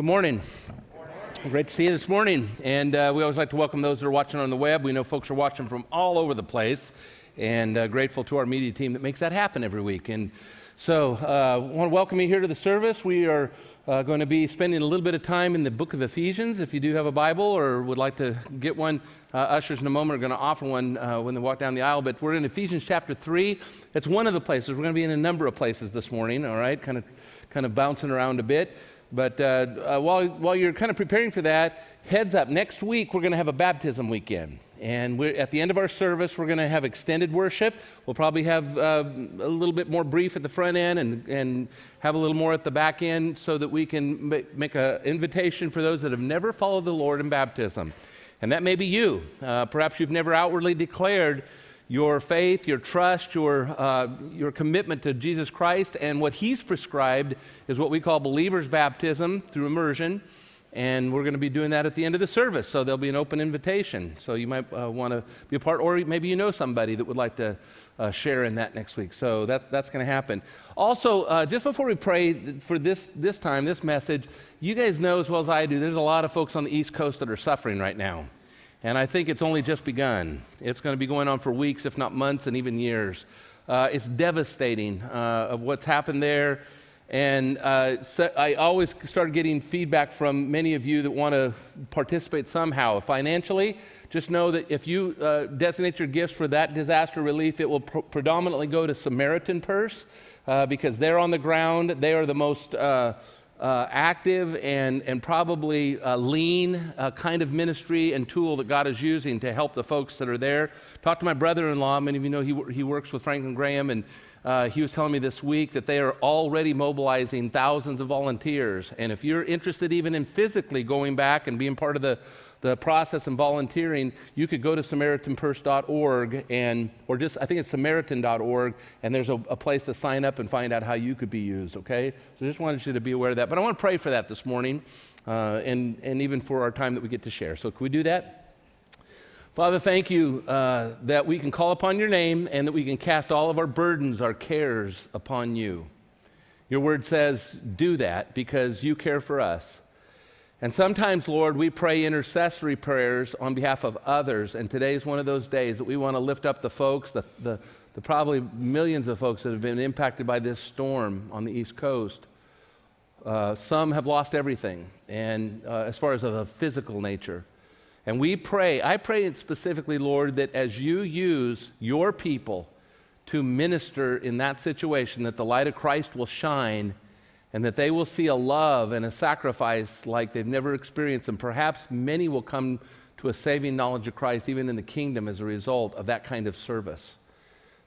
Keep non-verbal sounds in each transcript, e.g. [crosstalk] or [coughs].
Good morning. Great to see you this morning. And uh, we always like to welcome those that are watching on the web. We know folks are watching from all over the place, and uh, grateful to our media team that makes that happen every week. And so, I uh, want to welcome you here to the service. We are uh, going to be spending a little bit of time in the book of Ephesians. If you do have a Bible or would like to get one, uh, ushers in a moment are going to offer one uh, when they walk down the aisle. But we're in Ephesians chapter 3. It's one of the places. We're going to be in a number of places this morning, all right? Kind of, kind of bouncing around a bit. But uh, uh, while, while you're kind of preparing for that, heads up, next week we're going to have a baptism weekend. And at the end of our service, we're going to have extended worship. We'll probably have uh, a little bit more brief at the front end and, and have a little more at the back end so that we can make an invitation for those that have never followed the Lord in baptism. And that may be you. Uh, perhaps you've never outwardly declared your faith, your trust, your, uh, your commitment to Jesus Christ. And what He's prescribed is what we call believer's baptism through immersion. And we're going to be doing that at the end of the service. So there'll be an open invitation. So you might uh, want to be a part, or maybe you know somebody that would like to uh, share in that next week. So that's, that's going to happen. Also, uh, just before we pray for this, this time, this message, you guys know as well as I do, there's a lot of folks on the East Coast that are suffering right now. And I think it's only just begun. It's going to be going on for weeks, if not months, and even years. Uh, it's devastating uh, of what's happened there. And uh, so I always start getting feedback from many of you that want to participate somehow financially. Just know that if you uh, designate your gifts for that disaster relief, it will pr- predominantly go to Samaritan Purse uh, because they're on the ground. They are the most uh, active and, and probably lean uh, kind of ministry and tool that God is using to help the folks that are there. Talk to my brother in law. Many of you know he, he works with Franklin Graham, and uh, he was telling me this week that they are already mobilizing thousands of volunteers. And if you're interested even in physically going back and being part of the the process and volunteering, you could go to SamaritanPurse.org and, or just, I think it's Samaritan.org, and there's a, a, place to sign up and find out how you could be used, okay? So I just wanted you to be aware of that. But I want to pray for that this morning uh, and, and even for our time that we get to share. So can we do that? Father, thank you uh, that we can call upon your name and that we can cast all of our burdens, our cares upon you. Your word says, do that because you care for us. And sometimes, Lord, we pray intercessory prayers on behalf of others. And today is one of those days that we want to lift up the folks, the, the, the probably millions of folks that have been impacted by this storm on the East Coast. Uh, some have lost everything, and uh, as far as of a physical nature. And we pray, I pray specifically, Lord, that as you use your people to minister in that situation, that the light of Christ will shine and that they will see a love and a sacrifice like they've never experienced. And perhaps many will come to a saving knowledge of Christ, even in the kingdom, as a result of that kind of service.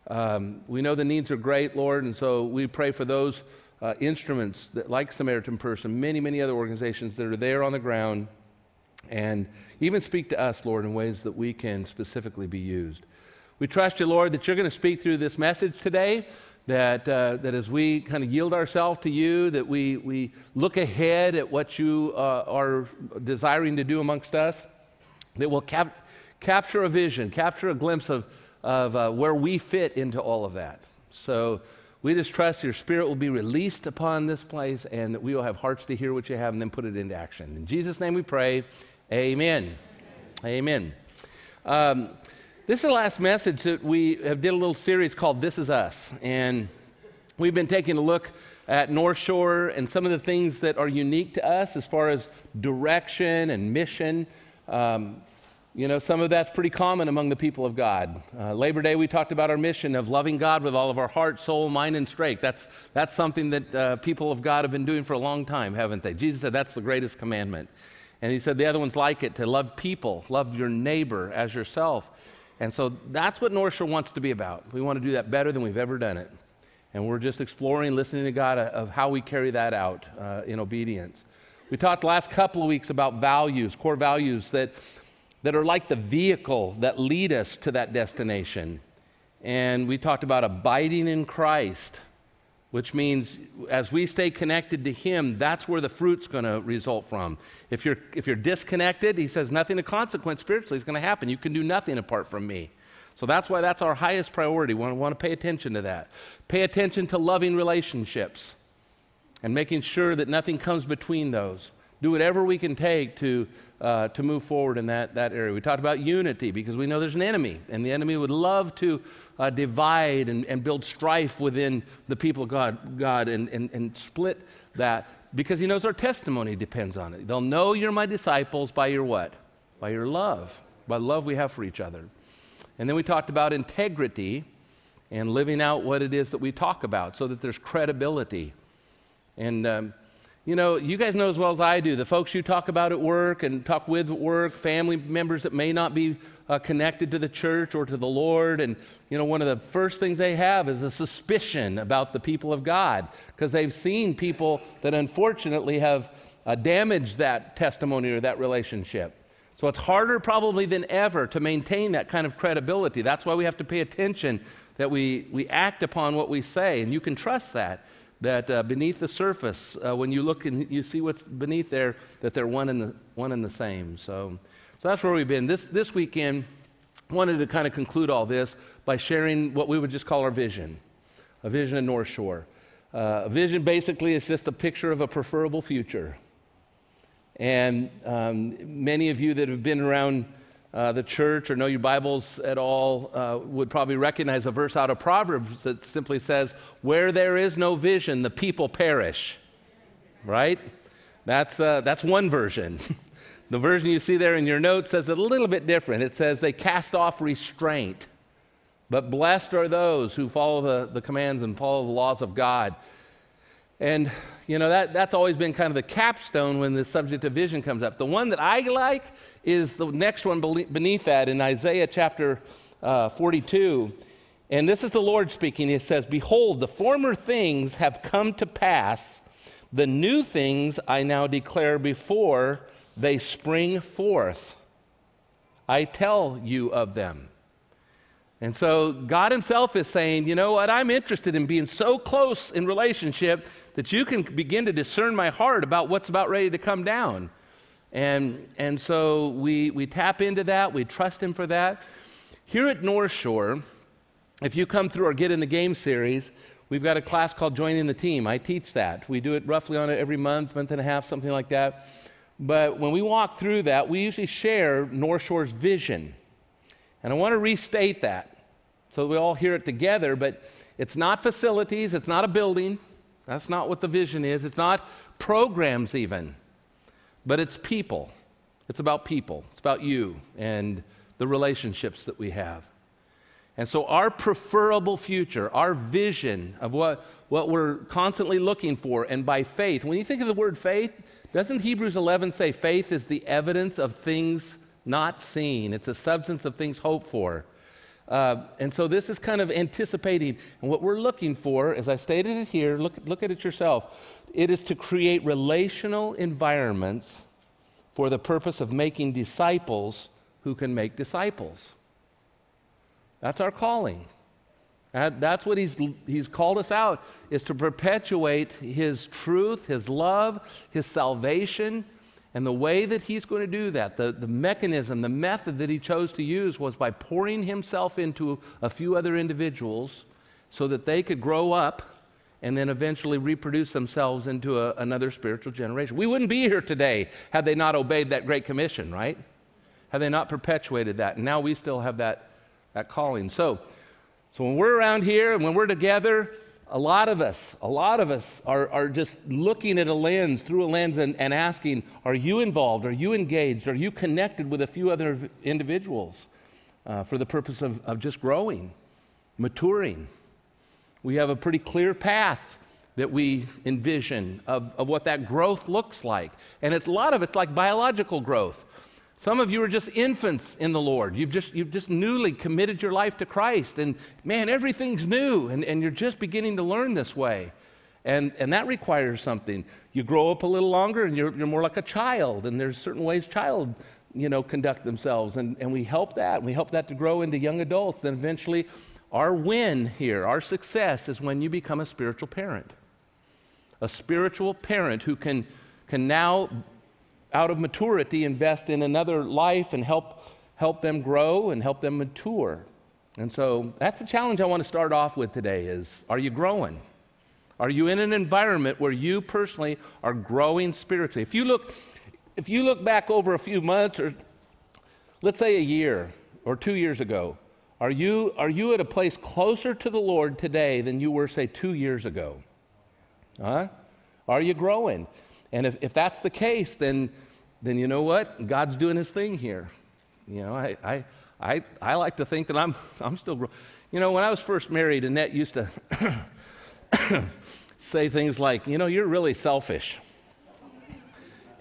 Um, we know the needs are great, Lord, and so we pray for those uh, instruments that, like Samaritan's Purse, many, many other organizations that are there on the ground, and even speak to us, Lord, in ways that we can specifically be used. We trust you, Lord, that you're going to speak through this message today that, uh, that as we kind of yield ourselves to you, that we, we look ahead at what you uh, are desiring to do amongst us, that we'll cap- capture a vision, capture a glimpse of, of uh, where we fit into all of that. So we just trust your spirit will be released upon this place and that we will have hearts to hear what you have and then put it into action. In Jesus' name we pray. Amen. Amen. Um, this is the last message that we have did a little series called This Is Us. And we've been taking a look at North Shore and some of the things that are unique to us as far as direction and mission. Um, you know, some of that's pretty common among the people of God. Uh, Labor Day, we talked about our mission of loving God with all of our heart, soul, mind, and strength. That's, that's something that uh, people of God have been doing for a long time, haven't they? Jesus said that's the greatest commandment. And he said the other ones like it to love people, love your neighbor as yourself. And so that's what North Shore wants to be about. We want to do that better than we've ever done it. And we're just exploring, listening to God uh, of how we carry that out uh, in obedience. We talked the last couple of weeks about values, core values that, that are like the vehicle that lead us to that destination. And we talked about abiding in Christ, which means as we stay connected to Him, that's where the fruit's going to result from. If you're, if you're disconnected, He says nothing of consequence spiritually is going to happen. You can do nothing apart from me. So that's why that's our highest priority. We want, to pay attention to that. Pay attention to loving relationships and making sure that nothing comes between those. Do whatever we can take to, uh, to move forward in that, that area. We talked about unity because we know there's an enemy, and the enemy would love to uh, divide and, and build strife within the people of God, God and, and, and split that because he knows our testimony depends on it. They'll know you're my disciples by your what? By your love, by love we have for each other. And then we talked about integrity and living out what it is that we talk about so that there's credibility. And, um, you know, you guys know as well as I do, the folks you talk about at work and talk with at work, family members that may not be uh, connected to the church or to the Lord. And, you know, one of the first things they have is a suspicion about the people of God because they've seen people that unfortunately have uh, damaged that testimony or that relationship. So it's harder probably than ever to maintain that kind of credibility. That's why we have to pay attention that we, we act upon what we say. And you can trust that, that uh, beneath the surface, uh, when you look and you see what's beneath there, that they're one and the, one and the same. So, so that's where we've been. This, this weekend, wanted to kind of conclude all this by sharing what we would just call our vision a vision of North Shore. Uh, a vision basically is just a picture of a preferable future. And um, many of you that have been around uh, the church or know your Bibles at all uh, would probably recognize a verse out of Proverbs that simply says, Where there is no vision, the people perish. Right? That's, uh, that's one version. [laughs] the version you see there in your notes says a little bit different. It says, They cast off restraint. But blessed are those who follow the, the commands and follow the laws of God. And, you know, that, that's always been kind of the capstone when the subject of vision comes up. The one that I like is the next one beneath that in Isaiah chapter uh, 42. And this is the Lord speaking. He says, Behold, the former things have come to pass, the new things I now declare before they spring forth. I tell you of them. And so God Himself is saying, you know what? I'm interested in being so close in relationship that you can begin to discern my heart about what's about ready to come down. And, and so we, we tap into that, we trust Him for that. Here at North Shore, if you come through our Get in the Game series, we've got a class called Joining the Team. I teach that. We do it roughly on every month, month and a half, something like that. But when we walk through that, we usually share North Shore's vision. And I want to restate that so we all hear it together, but it's not facilities, it's not a building. That's not what the vision is. It's not programs, even, but it's people. It's about people, it's about you and the relationships that we have. And so, our preferable future, our vision of what, what we're constantly looking for, and by faith, when you think of the word faith, doesn't Hebrews 11 say faith is the evidence of things not seen? It's a substance of things hoped for. Uh, and so this is kind of anticipating. And what we're looking for, as I stated it here, look, look at it yourself, it is to create relational environments for the purpose of making disciples who can make disciples. That's our calling. that's what he's, he's called us out, is to perpetuate his truth, his love, his salvation, and the way that he's going to do that, the, the mechanism, the method that he chose to use was by pouring himself into a few other individuals so that they could grow up and then eventually reproduce themselves into a, another spiritual generation. We wouldn't be here today had they not obeyed that Great Commission, right? Had they not perpetuated that. And now we still have that, that calling. So, so when we're around here and when we're together, a lot of us, a lot of us are, are just looking at a lens, through a lens, and, and asking, Are you involved? Are you engaged? Are you connected with a few other individuals uh, for the purpose of, of just growing, maturing? We have a pretty clear path that we envision of, of what that growth looks like. And it's a lot of it's like biological growth. Some of you are just infants in the Lord. You've just, you've just newly committed your life to Christ, and man, everything's new, and, and you're just beginning to learn this way. And, and that requires something. You grow up a little longer, and you're, you're more like a child, and there's certain ways child you know, conduct themselves, and, and we help that. We help that to grow into young adults. Then eventually, our win here, our success, is when you become a spiritual parent. A spiritual parent who can, can now out of maturity, invest in another life and help, help them grow and help them mature. And so that's a challenge I want to start off with today is are you growing? Are you in an environment where you personally are growing spiritually? If you look if you look back over a few months or let's say a year or two years ago, are you, are you at a place closer to the Lord today than you were, say, two years ago? Huh? Are you growing? And if, if that's the case, then, then you know what? God's doing his thing here. You know, I, I, I, I like to think that I'm, [laughs] I'm still growing. You know, when I was first married, Annette used to [coughs] say things like, you know, you're really selfish.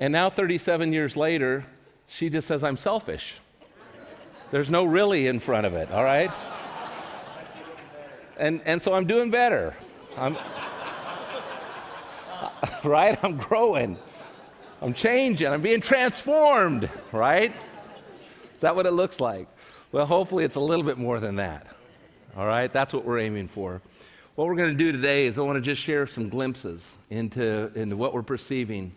And now, 37 years later, she just says, I'm selfish. There's no really in front of it, all right? And, and so I'm doing better. I'm, [laughs] right? I'm growing. I'm changing. I'm being transformed, right? Is that what it looks like? Well, hopefully it's a little bit more than that. All right? That's what we're aiming for. What we're going to do today is I want to just share some glimpses into, into what we're perceiving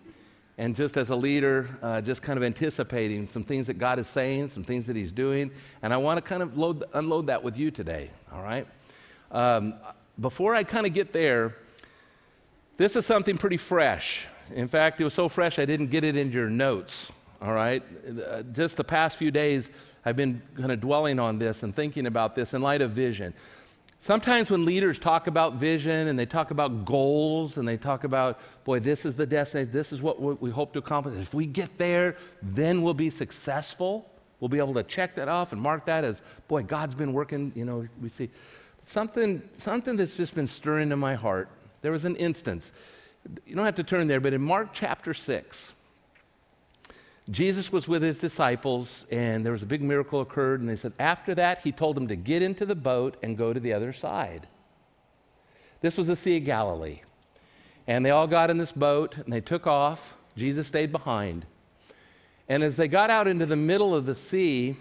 and just as a leader, uh, just kind of anticipating some things that God is saying, some things that He's doing. And I want to kind of load, unload that with you today, all right? Um, before I kind of get there, this is something pretty fresh. In fact, it was so fresh I didn't get it in your notes, all right? Uh, just the past few days, I've been kind of dwelling on this and thinking about this in light of vision. Sometimes when leaders talk about vision and they talk about goals and they talk about, boy, this is the destiny, this is what we hope to accomplish. If we get there, then we'll be successful. We'll be able to check that off and mark that as, boy, God's been working, you know, we see. Something, something that's just been stirring in my heart. There was an instance. You don't have to turn there, but in Mark chapter 6, Jesus was with his disciples, and there was a big miracle occurred, and they said, after that, he told them to get into the boat and go to the other side. This was the Sea of Galilee. And they all got in this boat, and they took off. Jesus stayed behind. And as they got out into the middle of the sea,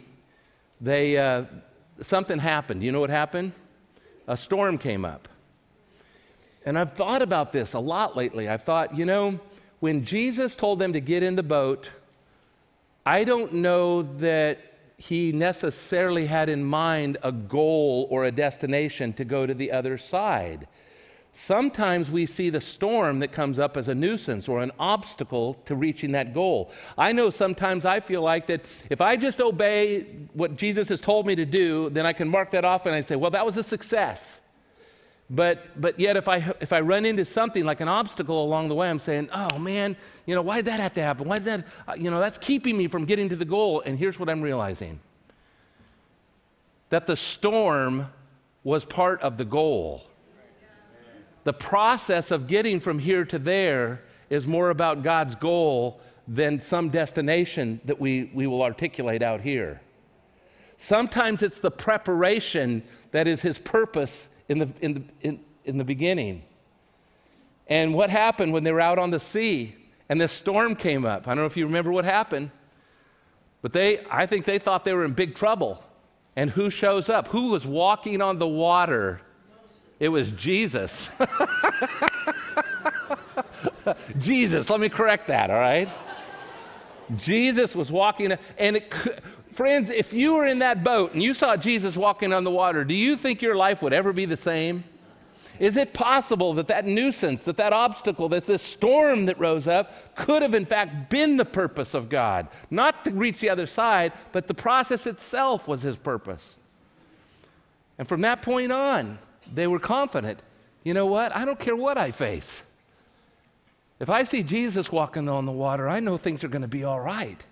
they, uh, something happened. You know what happened? A storm came up. And I've thought about this a lot lately. I've thought, you know, when Jesus told them to get in the boat, I don't know that he necessarily had in mind a goal or a destination to go to the other side. Sometimes we see the storm that comes up as a nuisance or an obstacle to reaching that goal. I know sometimes I feel like that if I just obey what Jesus has told me to do, then I can mark that off and I say, well, that was a success. But, but yet, if I, if I run into something like an obstacle along the way, I'm saying, oh man, you know, why did that have to happen? Why did that, uh, you know, that's keeping me from getting to the goal. And here's what I'm realizing that the storm was part of the goal. The process of getting from here to there is more about God's goal than some destination that we, we will articulate out here. Sometimes it's the preparation that is His purpose in the, in the, in, in the beginning. And what happened when they were out on the sea and this storm came up? I don't know if you remember what happened, but they, I think they thought they were in big trouble. And who shows up? Who was walking on the water? It was Jesus. [laughs] Jesus, let me correct that, all right? Jesus was walking, and it, Friends, if you were in that boat and you saw Jesus walking on the water, do you think your life would ever be the same? Is it possible that that nuisance, that that obstacle, that this storm that rose up could have in fact been the purpose of God? Not to reach the other side, but the process itself was his purpose. And from that point on, they were confident you know what? I don't care what I face. If I see Jesus walking on the water, I know things are going to be all right.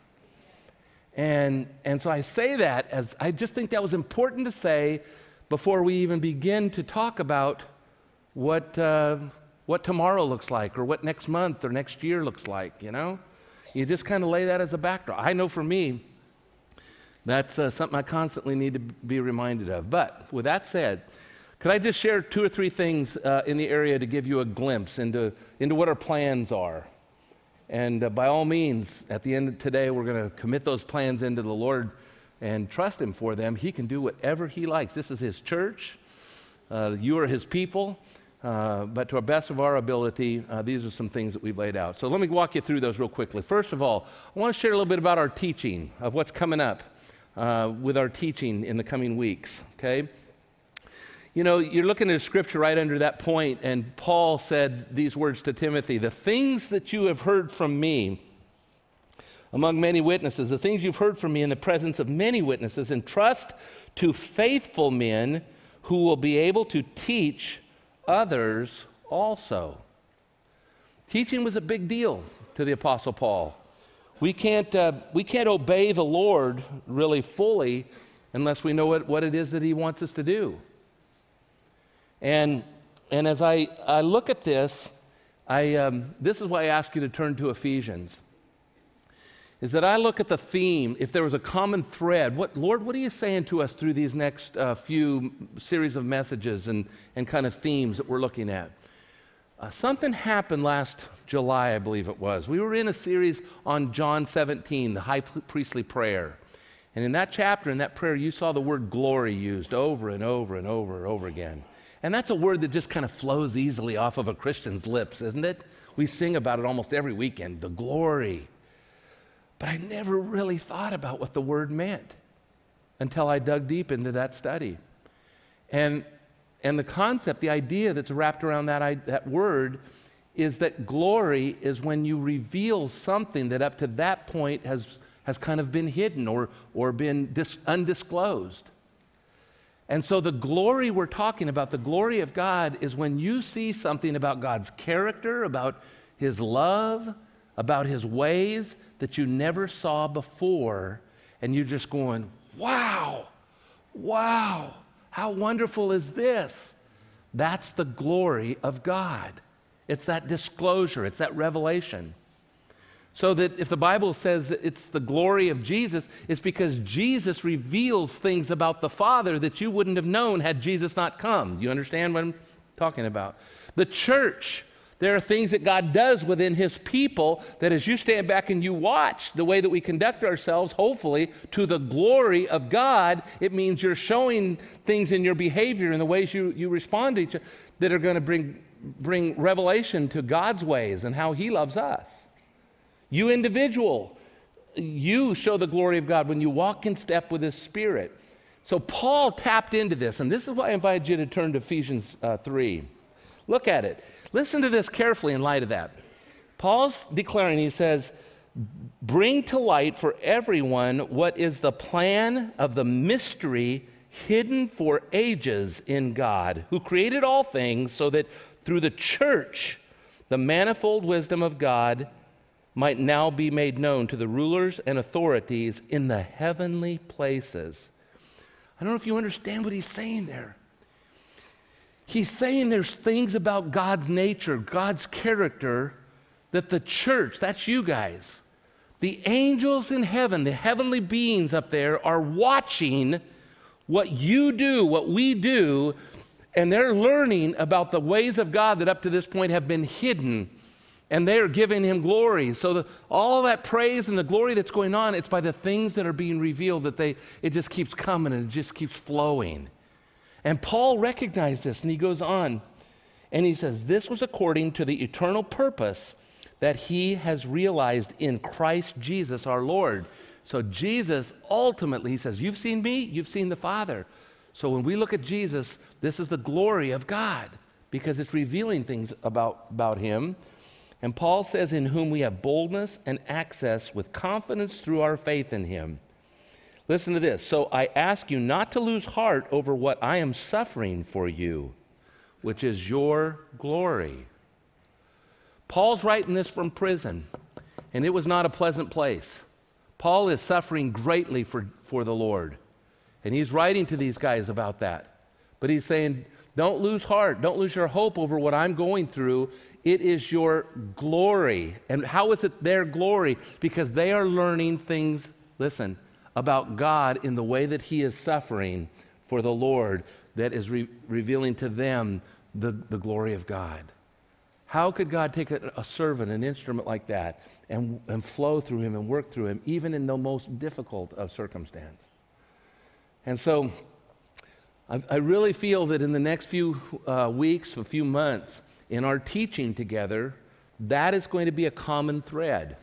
And, and so I say that as I just think that was important to say before we even begin to talk about what, uh, what tomorrow looks like or what next month or next year looks like, you know? You just kind of lay that as a backdrop. I know for me, that's uh, something I constantly need to be reminded of. But with that said, could I just share two or three things uh, in the area to give you a glimpse into, into what our plans are? And uh, by all means, at the end of today, we're going to commit those plans into the Lord and trust Him for them. He can do whatever He likes. This is His church, uh, you are His people. Uh, but to our best of our ability, uh, these are some things that we've laid out. So let me walk you through those real quickly. First of all, I want to share a little bit about our teaching, of what's coming up uh, with our teaching in the coming weeks, okay? You know, you're looking at a scripture right under that point, and Paul said these words to Timothy The things that you have heard from me among many witnesses, the things you've heard from me in the presence of many witnesses, and trust to faithful men who will be able to teach others also. Teaching was a big deal to the Apostle Paul. We can't, uh, we can't obey the Lord really fully unless we know what, what it is that He wants us to do. And, and as I, I look at this, I, um, this is why I ask you to turn to Ephesians. Is that I look at the theme, if there was a common thread, what, Lord, what are you saying to us through these next uh, few series of messages and, and kind of themes that we're looking at? Uh, something happened last July, I believe it was. We were in a series on John 17, the high priestly prayer. And in that chapter, in that prayer, you saw the word glory used over and over and over and over again. And that's a word that just kind of flows easily off of a Christian's lips, isn't it? We sing about it almost every weekend the glory. But I never really thought about what the word meant until I dug deep into that study. And, and the concept, the idea that's wrapped around that, that word is that glory is when you reveal something that up to that point has, has kind of been hidden or, or been dis, undisclosed. And so, the glory we're talking about, the glory of God, is when you see something about God's character, about His love, about His ways that you never saw before, and you're just going, wow, wow, how wonderful is this? That's the glory of God. It's that disclosure, it's that revelation. So that if the Bible says it's the glory of Jesus, it's because Jesus reveals things about the Father that you wouldn't have known had Jesus not come. You understand what I'm talking about? The church, there are things that God does within His people that as you stand back and you watch the way that we conduct ourselves, hopefully, to the glory of God, it means you're showing things in your behavior and the ways you, you respond to each other that are going to bring, bring revelation to God's ways and how He loves us. You, individual, you show the glory of God when you walk in step with His Spirit. So Paul tapped into this, and this is why I invited you to turn to Ephesians uh, 3. Look at it. Listen to this carefully in light of that. Paul's declaring, he says, Bring to light for everyone what is the plan of the mystery hidden for ages in God, who created all things so that through the church, the manifold wisdom of God might now be made known to the rulers and authorities in the heavenly places. I don't know if you understand what he's saying there. He's saying there's things about God's nature, God's character, that the church, that's you guys, the angels in heaven, the heavenly beings up there, are watching what you do, what we do, and they're learning about the ways of God that up to this point have been hidden and they are giving him glory. So the, all that praise and the glory that's going on, it's by the things that are being revealed that they it just keeps coming and it just keeps flowing. And Paul recognized this and he goes on and he says, This was according to the eternal purpose that he has realized in Christ Jesus our Lord. So Jesus ultimately, he says, You've seen me, you've seen the Father. So when we look at Jesus, this is the glory of God because it's revealing things about, about him. And Paul says, In whom we have boldness and access with confidence through our faith in him. Listen to this. So I ask you not to lose heart over what I am suffering for you, which is your glory. Paul's writing this from prison, and it was not a pleasant place. Paul is suffering greatly for, for the Lord, and he's writing to these guys about that. But he's saying, don't lose heart. Don't lose your hope over what I'm going through. It is your glory. And how is it their glory? Because they are learning things, listen, about God in the way that He is suffering for the Lord that is re- revealing to them the, the glory of God. How could God take a, a servant, an instrument like that, and, and flow through him and work through him, even in the most difficult of circumstance? And so I, I really feel that in the next few uh, weeks, a few months, in our teaching together, that is going to be a common thread.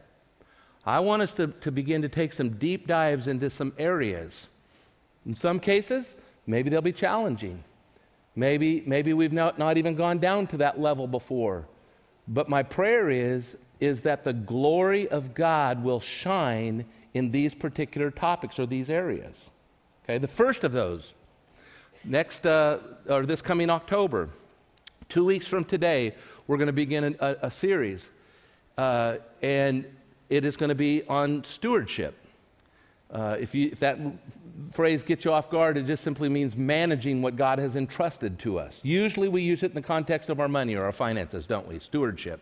I want us to, to begin to take some deep dives into some areas. In some cases, maybe they'll be challenging. Maybe, maybe we've not, not even gone down to that level before. But my prayer is is that the glory of God will shine in these particular topics or these areas. Okay, the first of those, next uh, or this coming October, two weeks from today, we're going to begin a, a series, uh, and it is going to be on stewardship. Uh, if, you, if that phrase gets you off guard, it just simply means managing what God has entrusted to us. Usually we use it in the context of our money or our finances, don't we? Stewardship.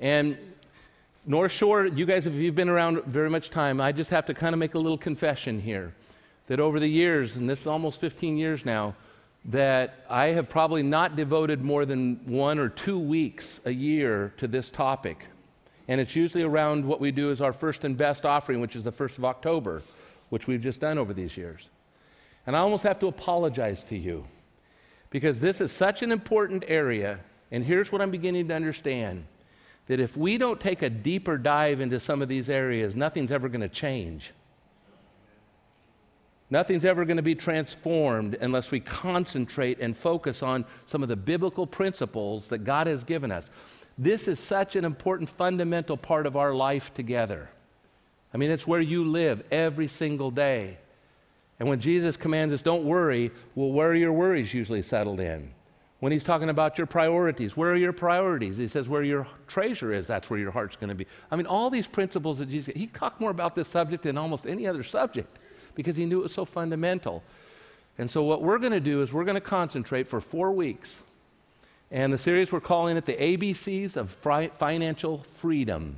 And North Shore, you guys, if you've been around very much time, I just have to kind of make a little confession here that over the years, and this is almost 15 years now, that I have probably not devoted more than one or two weeks a year to this topic. And it's usually around what we do as our first and best offering, which is the 1st of October, which we've just done over these years. And I almost have to apologize to you because this is such an important area. And here's what I'm beginning to understand that if we don't take a deeper dive into some of these areas, nothing's ever going to change. Nothing's ever going to be transformed unless we concentrate and focus on some of the biblical principles that God has given us. This is such an important fundamental part of our life together. I mean, it's where you live every single day. And when Jesus commands us, don't worry, well, where are your worries usually settled in? When he's talking about your priorities, where are your priorities? He says, where your treasure is, that's where your heart's going to be. I mean, all these principles that Jesus, he talked more about this subject than almost any other subject because he knew it was so fundamental. And so, what we're going to do is we're going to concentrate for four weeks. And the series we're calling it the ABCs of Financial Freedom.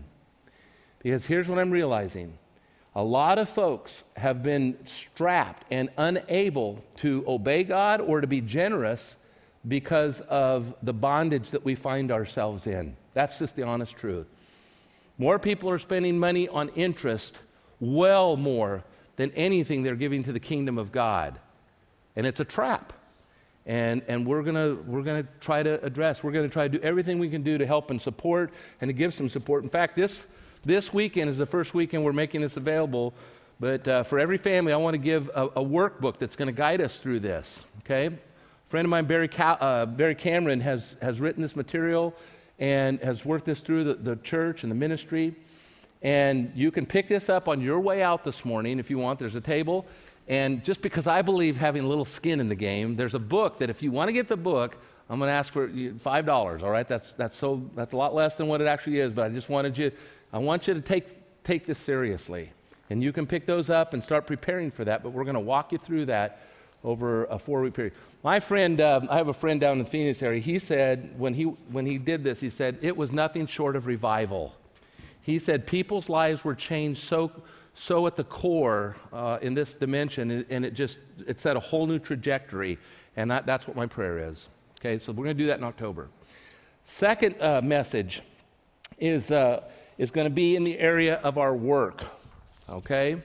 Because here's what I'm realizing a lot of folks have been strapped and unable to obey God or to be generous because of the bondage that we find ourselves in. That's just the honest truth. More people are spending money on interest, well more than anything they're giving to the kingdom of God. And it's a trap. And, and we're going we're gonna try to address, we're going to try to do everything we can do to help and support and to give some support. In fact, this, this weekend is the first weekend we're making this available. But uh, for every family, I want to give a, a workbook that's going to guide us through this. Okay? A friend of mine, Barry, Ca- uh, Barry Cameron, has, has written this material and has worked this through the, the church and the ministry. And you can pick this up on your way out this morning if you want. There's a table. And just because I believe having a little skin in the game, there's a book that if you want to get the book, I'm going to ask for five dollars. All right, that's that's so that's a lot less than what it actually is. But I just wanted you, I want you to take take this seriously, and you can pick those up and start preparing for that. But we're going to walk you through that over a four-week period. My friend, um, I have a friend down in the Phoenix area. He said when he when he did this, he said it was nothing short of revival. He said people's lives were changed so, so at the core uh, in this dimension, and, and, it just it set a whole new trajectory. And that, that's what my prayer is. Okay, so we're going to do that in October. Second uh, message is, uh, is going to be in the area of our work. Okay?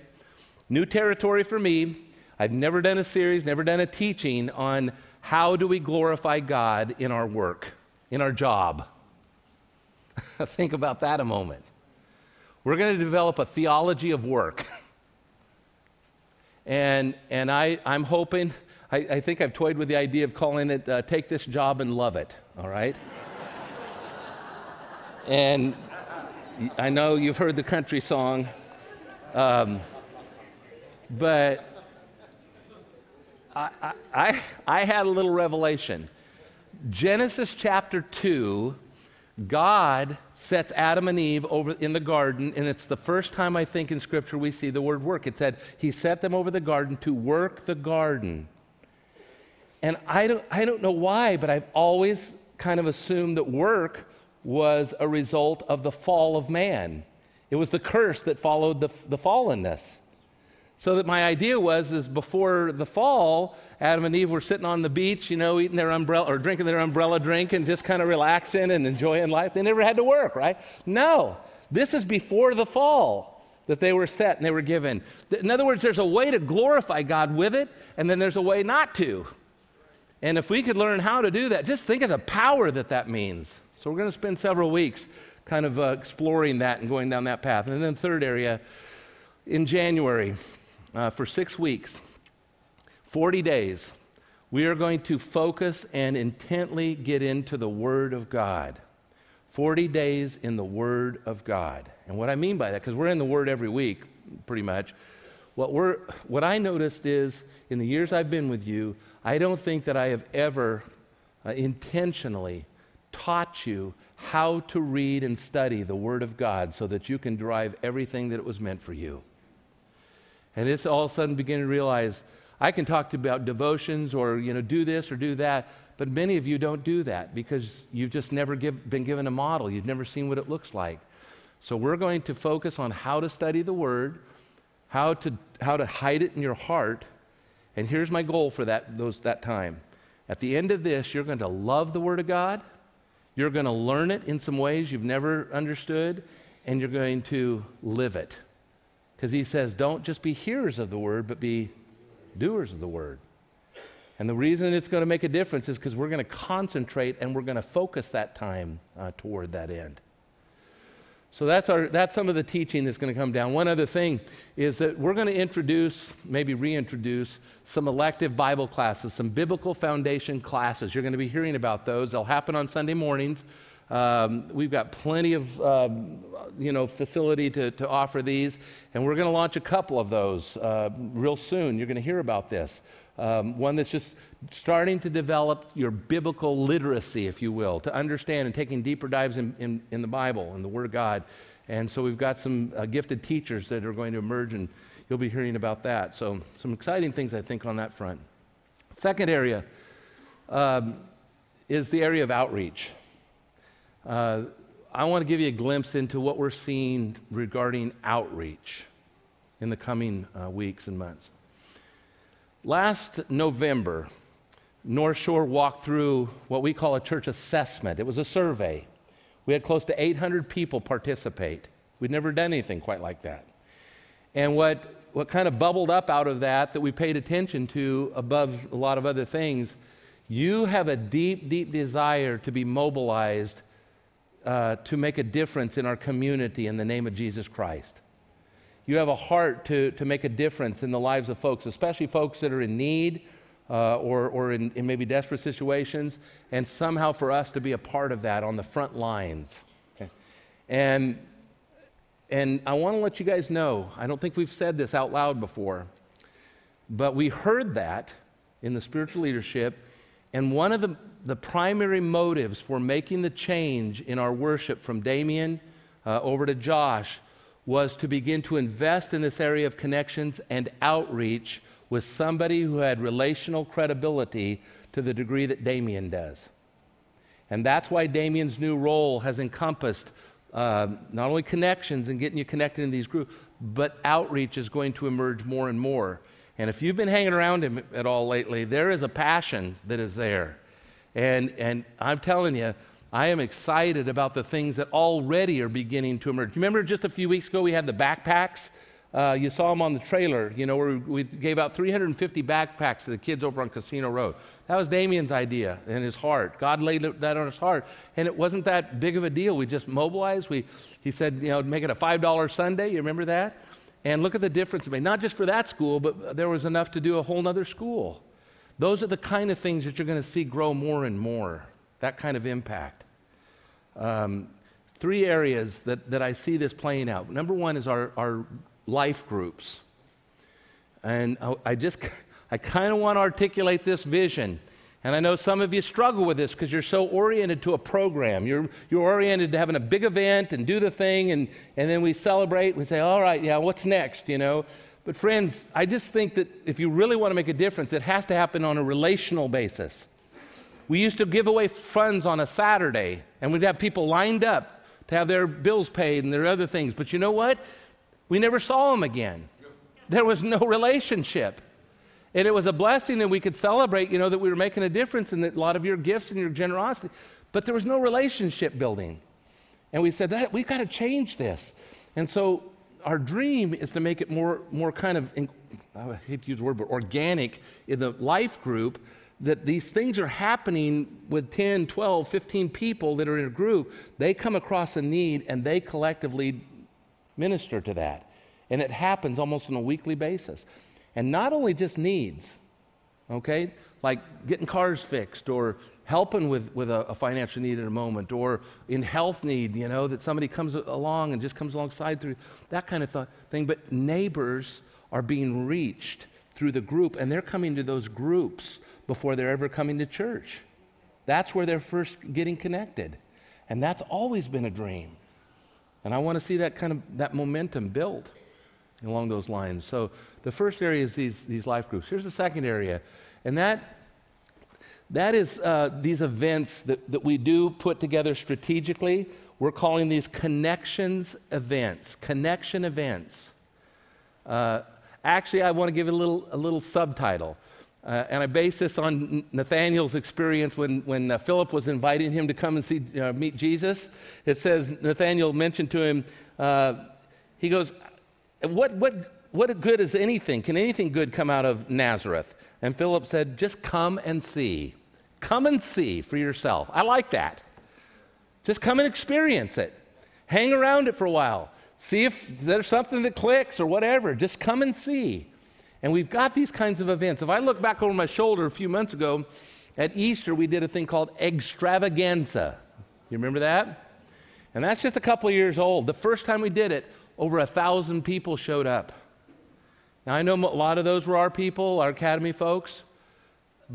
New territory for me. I've never done a series, never done a teaching on how do we glorify God in our work, in our job. [laughs] Think about that a moment. We're going to develop a theology of work. [laughs] and and I, I'm hoping, I, I, think I've toyed with the idea of calling it uh, Take This Job and Love It, all right? [laughs] and I know you've heard the country song, um, but I, I, I had a little revelation. Genesis chapter 2 God sets Adam and Eve over in the garden, and it's the first time I think in Scripture we see the word work. It said, He set them over the garden to work the garden. And I don't, I don't know why, but I've always kind of assumed that work was a result of the fall of man. It was the curse that followed the, the fallenness. So that my idea was is before the fall, Adam and Eve were sitting on the beach, you know, eating their umbrella or drinking their umbrella drink and just kind of relaxing and enjoying life. They never had to work, right? No. This is before the fall that they were set and they were given. In other words, there's a way to glorify God with it, and then there's a way not to. And if we could learn how to do that, just think of the power that that means. So we're going to spend several weeks kind of uh, exploring that and going down that path. And then, third area, in January, uh, for six weeks, 40 days, we are going to focus and intently get into the Word of God. 40 days in the Word of God. And what I mean by that, because we're in the Word every week, pretty much, what, we're, what I noticed is in the years I've been with you, I don't think that I have ever uh, intentionally taught you how to read and study the Word of God so that you can derive everything that it was meant for you. And it's all of a sudden beginning to realize I can talk to about devotions or, you know, do this or do that, but many of you don't do that because you've just never give, been given a model. You've never seen what it looks like. So we're going to focus on how to study the Word, how to, how to hide it in your heart. And here's my goal for that, those, that time. At the end of this, you're going to love the Word of God. You're going to learn it in some ways you've never understood, and you're going to live it. Because he says, don't just be hearers of the Word, but be doers of the Word. And the reason it's going to make a difference is because we're going to concentrate and we're going to focus that time uh, toward that end. So that's, our, that's some of the teaching that's going to come down. One other thing is that we're going to introduce, maybe reintroduce, some elective Bible classes, some biblical foundation classes. You're going to be hearing about those. They'll happen on Sunday mornings. Um, we've got plenty of um, you know facility to, to offer these, and we're going to launch a couple of those uh, real soon. You're going to hear about this. Um, one that's just starting to develop your biblical literacy, if you will, to understand and taking deeper dives in, in, in the Bible and the Word of God. And so we've got some uh, gifted teachers that are going to emerge, and you'll be hearing about that. So, some exciting things, I think, on that front. Second area um, is the area of outreach. Uh, I want to give you a glimpse into what we're seeing regarding outreach in the coming uh, weeks and months. Last November, North Shore walked through what we call a church assessment. It was a survey. We had close to 800 people participate. We'd never done anything quite like that. And what, what kind of bubbled up out of that, that we paid attention to above a lot of other things, you have a deep, deep desire to be mobilized uh, to make a difference in our community in the name of Jesus Christ. You have a heart to, to make a difference in the lives of folks, especially folks that are in need uh, or, or in, in maybe desperate situations, and somehow for us to be a part of that on the front lines. Okay? And, and I want to let you guys know I don't think we've said this out loud before, but we heard that in the spiritual leadership and one of the, the primary motives for making the change in our worship from Damien uh, over to Josh was to begin to invest in this area of connections and outreach with somebody who had relational credibility to the degree that Damien does. And that's why Damien's new role has encompassed uh, not only connections and getting you connected in these groups, but outreach is going to emerge more and more. And if you've been hanging around him at all lately, there is a passion that is there. And, and I'm telling you, I am excited about the things that already are beginning to emerge. Remember just a few weeks ago we had the backpacks? Uh, you saw them on the trailer, you know, where we gave out 350 backpacks to the kids over on Casino Road. That was Damien's idea in his heart. God laid that on his heart. And it wasn't that big of a deal. We just mobilized. We, he said, you know, make it a $5 Sunday. You remember that? And look at the difference it made, not just for that school, but there was enough to do a whole other school. Those are the kind of things that you're going to see grow more and more, that kind of impact. Um, three areas that, that I see this playing out. Number one is our, our life groups. And I, I just, [laughs] I kind of want to articulate this vision. And I know some of you struggle with this because you're so oriented to a program. You're, you're oriented to having a big event and do the thing, and, and then we celebrate. We say, all right, yeah, what's next, you know? But friends, I just think that if you really want to make a difference, it has to happen on a relational basis. We used to give away funds on a Saturday, and we'd have people lined up to have their bills paid and their other things. But you know what? We never saw them again. There was no relationship. And it was a blessing that we could celebrate, you know, that we were making a difference in a lot of your gifts and your generosity. But there was no relationship building. And we said that we've got to change this. And so our dream is to make it more, more kind of, I hate to use the word, but organic in the life group that these things are happening with 10, 12, 15 people that are in a group. They come across a need and they collectively minister to that. And it happens almost on a weekly basis. And not only just needs, okay, like getting cars fixed or helping with, with a, a, financial need at a moment, or in health need, you know, that somebody comes along and just comes alongside through that kind of th- thing. But neighbors are being reached through the group, and they're coming to those groups before they're ever coming to church. That's where they're first getting connected. And that's always been a dream. And I want to see that kind of that momentum built along those lines. So the first area is these, these life groups. Here's the second area, and that that is uh, these events that, that we do put together strategically. We're calling these connections events, connection events. Uh, actually, I want to give it a little, a little subtitle. Uh, and I base this on Nathaniel's experience when, when uh, Philip was inviting him to come and see, uh, meet Jesus. It says Nathaniel mentioned to him, uh, he goes, what, what, what good is anything? Can anything good come out of Nazareth? And Philip said, Just come and see. Come and see for yourself. I like that. Just come and experience it. Hang around it for a while. See if there's something that clicks or whatever. Just come and see. And we've got these kinds of events. If I look back over my shoulder a few months ago, at Easter, we did a thing called extravaganza. You remember that? And that's just a couple of years old. The first time we did it, over a thousand people showed up. Now, I know a lot of those were our people, our academy folks,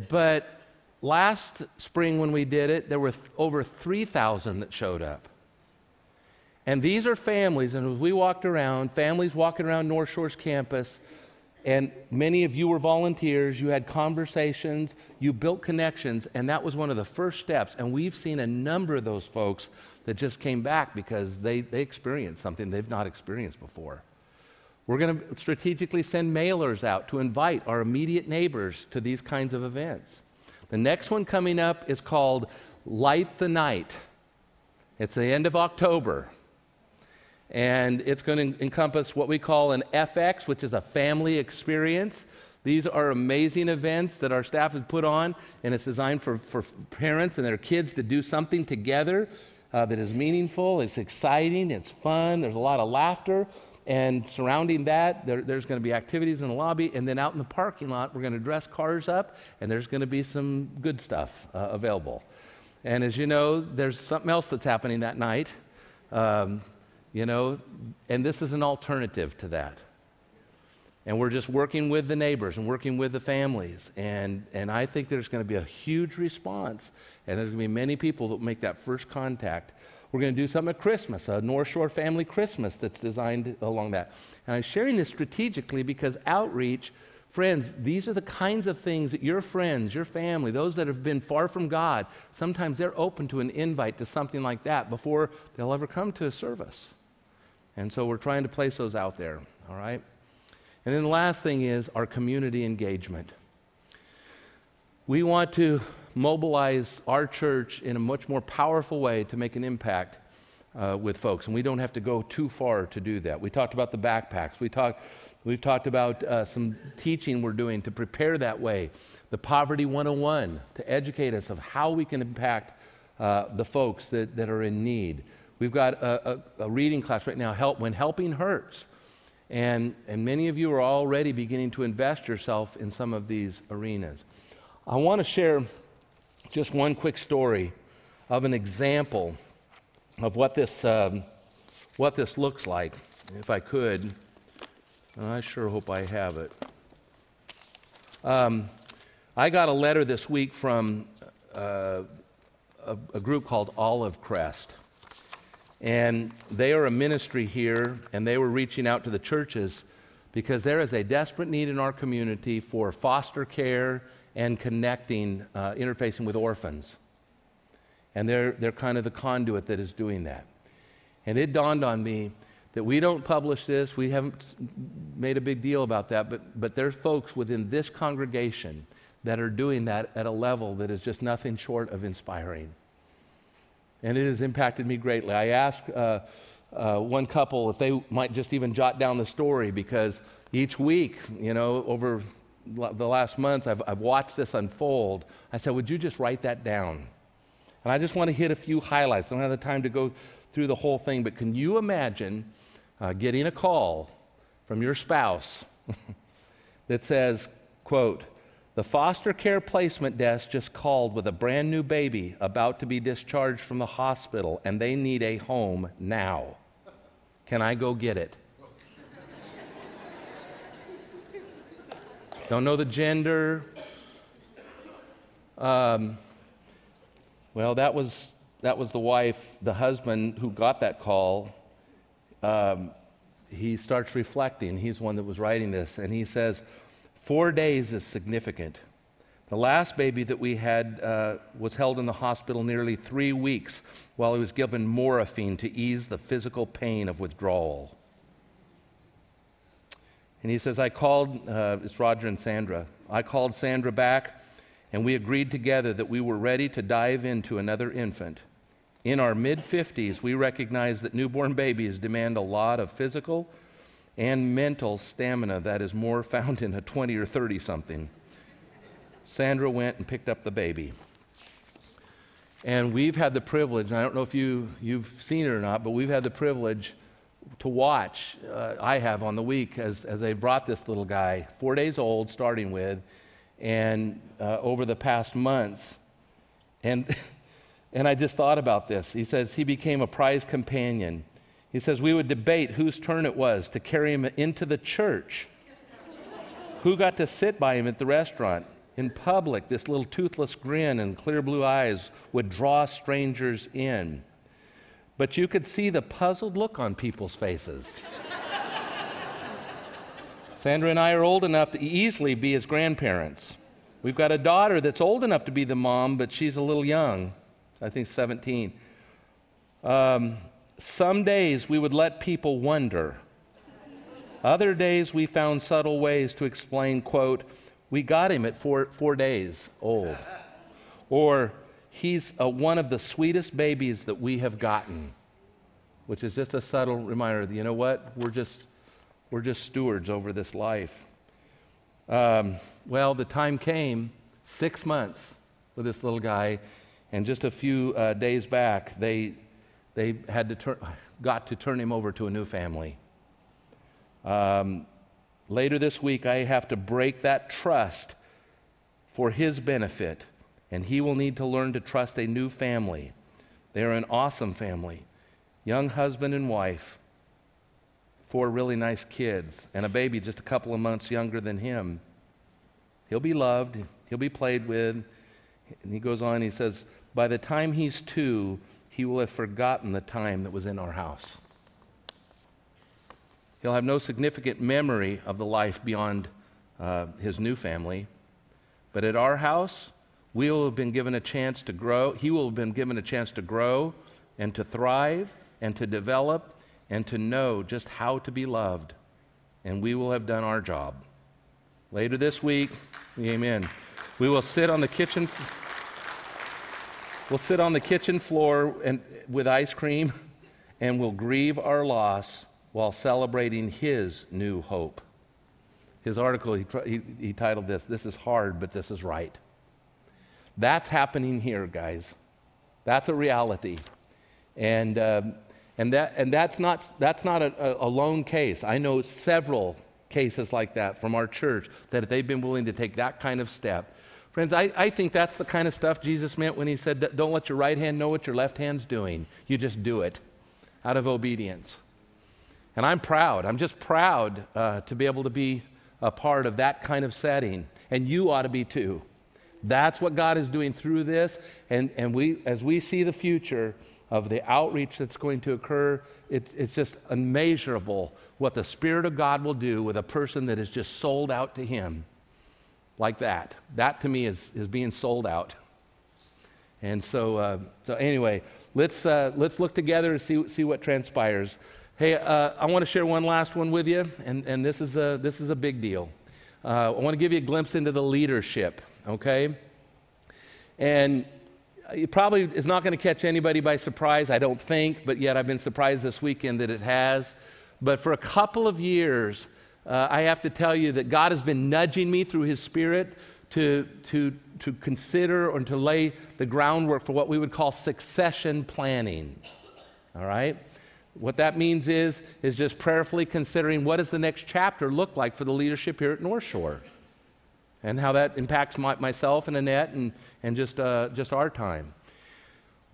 but last spring when we did it, there were th- over 3,000 that showed up. And these are families, and as we walked around, families walking around North Shore's campus, and many of you were volunteers, you had conversations, you built connections, and that was one of the first steps. And we've seen a number of those folks that just came back because they, they experienced something they've not experienced before. We're going to strategically send mailers out to invite our immediate neighbors to these kinds of events. The next one coming up is called Light the Night. It's the end of October. And it's going to encompass what we call an FX, which is a family experience. These are amazing events that our staff has put on, and it's designed for, for parents and their kids to do something together uh, that is meaningful, it's exciting, it's fun, there's a lot of laughter. And surrounding that, there, there's going to be activities in the lobby. And then out in the parking lot, we're going to dress cars up, and there's going to be some good stuff uh, available. And as you know, there's something else that's happening that night. Um, you know, and this is an alternative to that. And we're just working with the neighbors and working with the families. And, and I think there's going to be a huge response. And there's going to be many people that make that first contact. We're going to do something at Christmas, a North Shore Family Christmas that's designed along that. And I'm sharing this strategically because outreach, friends, these are the kinds of things that your friends, your family, those that have been far from God, sometimes they're open to an invite to something like that before they'll ever come to a service. And so we're trying to place those out there, all right? And then the last thing is our community engagement. We want to mobilize our church in a much more powerful way to make an impact uh, with folks, and we don't have to go too far to do that. We talked about the backpacks. We talked, we've talked about uh, some teaching we're doing to prepare that way. The Poverty 101 to educate us of how we can impact uh, the folks that, that are in need. We've got a, a, a reading class right now, Help When Helping Hurts. And, and many of you are already beginning to invest yourself in some of these arenas. I want to share just one quick story of an example of what this, um, what this looks like, if I could. And I sure hope I have it. Um, I got a letter this week from uh, a, a group called Olive Crest. And they are a ministry here, and they were reaching out to the churches because there is a desperate need in our community for foster care and connecting, uh, interfacing with orphans. And they're, they're kind of the conduit that is doing that. And it dawned on me that we don't publish this, we haven't made a big deal about that, but, but there's folks within this congregation that are doing that at a level that is just nothing short of inspiring and it has impacted me greatly. I asked uh, uh, one couple if they might just even jot down the story because each week, you know, over the last months, I've, I've watched this unfold. I said, Would you just write that down? And I just want to hit a few highlights. I don't have the time to go through the whole thing, but can you imagine uh, getting a call from your spouse [laughs] that says, quote, The foster care placement desk just called with a brand new baby about to be discharged from the hospital, and they need a home now. Can I go get it? Don't know the gender. Um, well, that was, that was the wife, the husband who got that call. Um, he starts reflecting. He's one that was writing this, and he says, Four days is significant. The last baby that we had uh, was held in the hospital nearly three weeks while he was given morphine to ease the physical pain of withdrawal. And he says, I called, uh, it's Roger and Sandra. I called Sandra back, and we agreed together that we were ready to dive into another infant. In our mid 50s, we recognize that newborn babies demand a lot of physical and mental stamina that is more [laughs] found in a 20 or 30 something. Sandra went and picked up the baby. And we've had the privilege, I don't know if you, you've seen it or not, but we've had the privilege to watch, uh, I have on the week, as, as they brought this little guy, four days old, starting with, and uh, over the past months. And, [laughs] and I just thought about this. He says he became a prized companion. He says we would debate whose turn it was to carry him into the church. Who got to sit by him at the restaurant? In public, this little toothless grin and clear blue eyes would draw strangers in but you could see the puzzled look on people's faces. Sandra and I are old enough to easily be his grandparents. We've got a daughter that's old enough to be the mom, but she's a little young, I think 17. Um, some days we would let people wonder. Other days we found subtle ways to explain, quote, we got him at four, four days old. Or, he's a, one of the sweetest babies that we have gotten, which is just a subtle reminder that, you know what? We're just, we're just stewards over this life. Um, well, the time came, six months with this little guy, and just a few uh, days back, they, they had to turn, got to turn him over to a new family. Um, later this week, I have to break that trust for his benefit and he will need to learn to trust a new family. They are an awesome family young husband and wife, four really nice kids, and a baby just a couple of months younger than him. He'll be loved, he'll be played with. And he goes on, he says, By the time he's two, he will have forgotten the time that was in our house. He'll have no significant memory of the life beyond uh, his new family. But at our house, we will have been given a chance to grow. He will have been given a chance to grow and to thrive and to develop and to know just how to be loved. And we will have done our job. Later this week, amen. We will sit on the kitchen we'll sit on the kitchen floor and with ice cream and we'll grieve our loss while celebrating his new hope. His article, he, he, he titled this, This is Hard, but This is Right. That's happening here, guys. That's a reality. And, um, and, that, and that's not, that's not a, a lone case. I know several cases like that from our church that they've been willing to take that kind of step. Friends, I, I think that's the kind of stuff Jesus meant when he said, Don't let your right hand know what your left hand's doing. You just do it out of obedience. And I'm proud. I'm just proud uh, to be able to be a part of that kind of setting. And you ought to be too. That's what God is doing through this. And, and we, as we see the future of the outreach that's going to occur, it, it's just immeasurable what the Spirit of God will do with a person that is just sold out to Him like that. That to me is, is being sold out. [laughs] And so, uh, so anyway, let's, uh, let's look together and see, see what transpires. Hey, uh, I want to share one last one with you, and, and this, is a, this is a big deal. Uh, I want to give you a glimpse into the leadership okay? And it probably is not going to catch anybody by surprise, I don't think, but yet I've been surprised this weekend that it has. But for a couple of years, uh, I have to tell you that God has been nudging me through His Spirit to, to, to consider or to lay the groundwork for what we would call succession planning. All right? What that means is, is just prayerfully considering what does the next chapter look like for the leadership here at North Shore. And how that impacts my, myself and Annette and, and just, uh, just our time.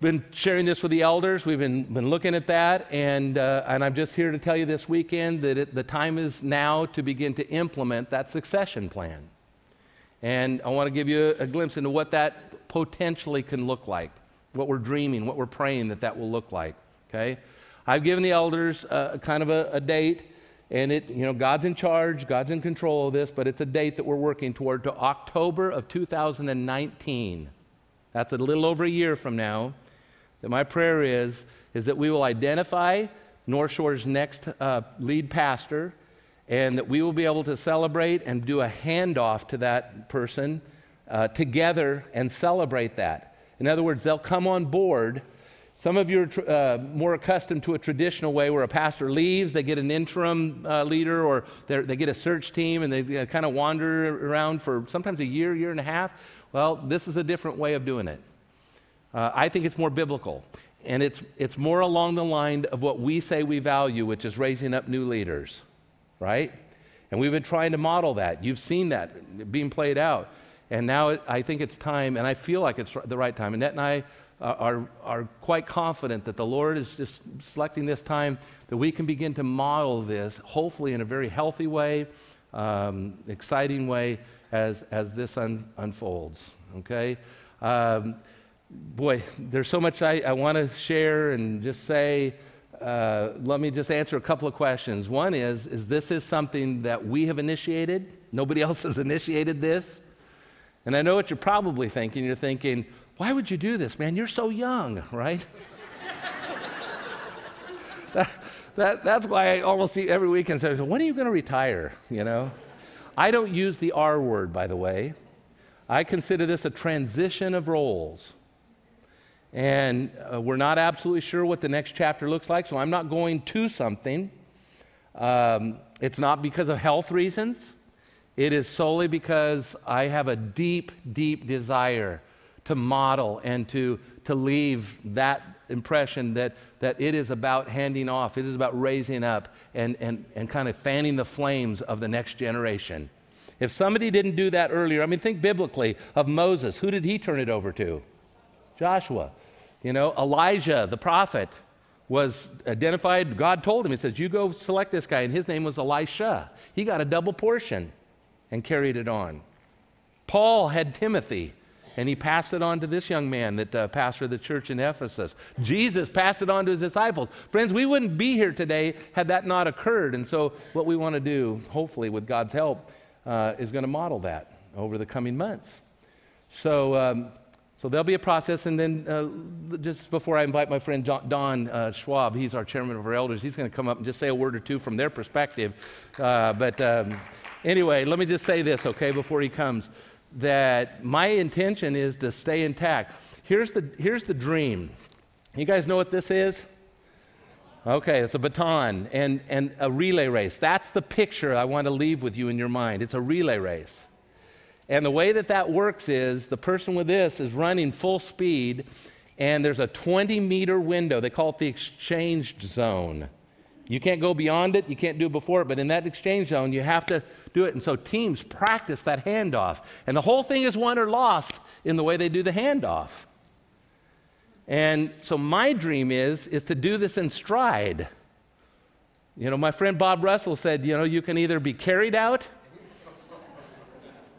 Been sharing this with the elders. We've been, been looking at that, and, uh, and I'm just here to tell you this weekend that it, the time is now to begin to implement that succession plan. And I want to give you a, a glimpse into what that potentially can look like, what we're dreaming, what we're praying that that will look like. Okay? I've given the elders a, kind of a, a date and it, you know, God's in charge, God's in control of this, but it's a date that we're working toward to October of 2019. That's a little over a year from now. That my prayer is, is that we will identify North Shore's next uh, lead pastor and that we will be able to celebrate and do a handoff to that person uh, together and celebrate that. In other words, they'll come on board some of you are uh, more accustomed to a traditional way where a pastor leaves, they get an interim uh, leader, or they get a search team and they kind of wander around for sometimes a year, year and a half. Well, this is a different way of doing it. Uh, I think it's more biblical. And it's, it's more along the line of what we say we value, which is raising up new leaders, right? And we've been trying to model that. You've seen that being played out. And now I think it's time, and I feel like it's the right time. Annette and I are, are quite confident that the Lord is just selecting this time that we can begin to model this, hopefully in a very healthy way, um, exciting way, as, as this un, unfolds. Okay? Um, boy, there's so much I, I want to share and just say. Uh, let me just answer a couple of questions. One is, is this is something that we have initiated? Nobody [laughs] else has initiated this. And I know what you're probably thinking. You're thinking, why would you do this, man? You're so young, right? that, that, that's why I almost see every weekend say, when are you going to retire? You know? I don't use the R word, by the way. I consider this a transition of roles. And uh, we're not absolutely sure what the next chapter looks like, so I'm not going to something. Um, it's not because of health reasons, it is solely because I have a deep, deep desire to model and to, to leave that impression that, that it is about handing off, it is about raising up and, and, and kind of fanning the flames of the next generation. If somebody didn't do that earlier, I mean, think biblically of Moses. Who did he turn it over to? Joshua. You know, Elijah, the prophet, was identified. God told him, He says, You go select this guy. And his name was Elisha. He got a double portion and carried it on. Paul had Timothy and he passed it on to this young man that uh, pastored the church in Ephesus. Jesus passed it on to his disciples. Friends, we wouldn't be here today had that not occurred. And so, what we want to do, hopefully, with God's help, uh, is going to model that over the coming months. So, um, so there'll be a process, and then uh, just before I invite my friend John, Don uh, Schwab, he's our chairman of our elders, he's going to come up and just say a word or two from their perspective. Uh, but um, anyway, let me just say this, okay, before he comes that my intention is to stay intact. Here's the, here's the dream. You guys know what this is? Okay, it's a baton and, and a relay race. That's the picture I want to leave with you in your mind. It's a relay race. And the way that that works is the person with this is running full speed, and there's a 20 meter window. They call it the exchange zone. You can't go beyond it, you can't do it before it, but in that exchange zone, you have to do it. And so teams practice that handoff. And the whole thing is won or lost in the way they do the handoff. And so my dream is, is to do this in stride. You know, my friend Bob Russell said, you know, you can either be carried out,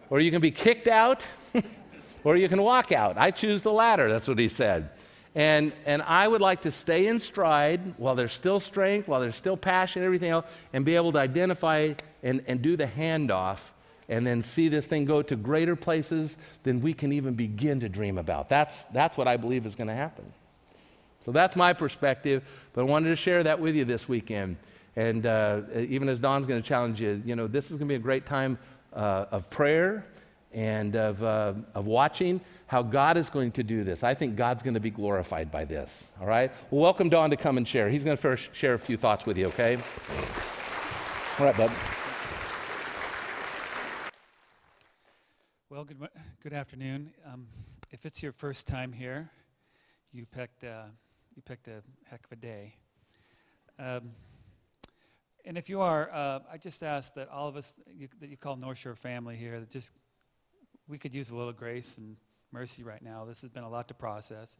or you can be kicked out, [laughs] or you can walk out. I choose the latter, that's what he said. And, and I would like to stay in stride while there's still strength, while there's still passion, everything else, and be able to identify and, and do the handoff and then see this thing go to greater places than we can even begin to dream about. That's, that's what I believe is going to happen. So that's my perspective, but I wanted to share that with you this weekend. And uh, even as Don's going to challenge you, you know, this is going to be a great time uh, of prayer and of, uh, of watching how God is going to do this. I think God's going to be glorified by this. All right? Well, welcome Don to come and share. He's going to first share a few thoughts with you, okay? All right, bud. Well, good, good afternoon. Um, if it's your first time here, you picked, uh, you picked a heck of a day. Um, and if you are, uh, I just ask that all of us you, that you call North Shore family here, that just we could use a little grace and mercy right now. This has been a lot to process.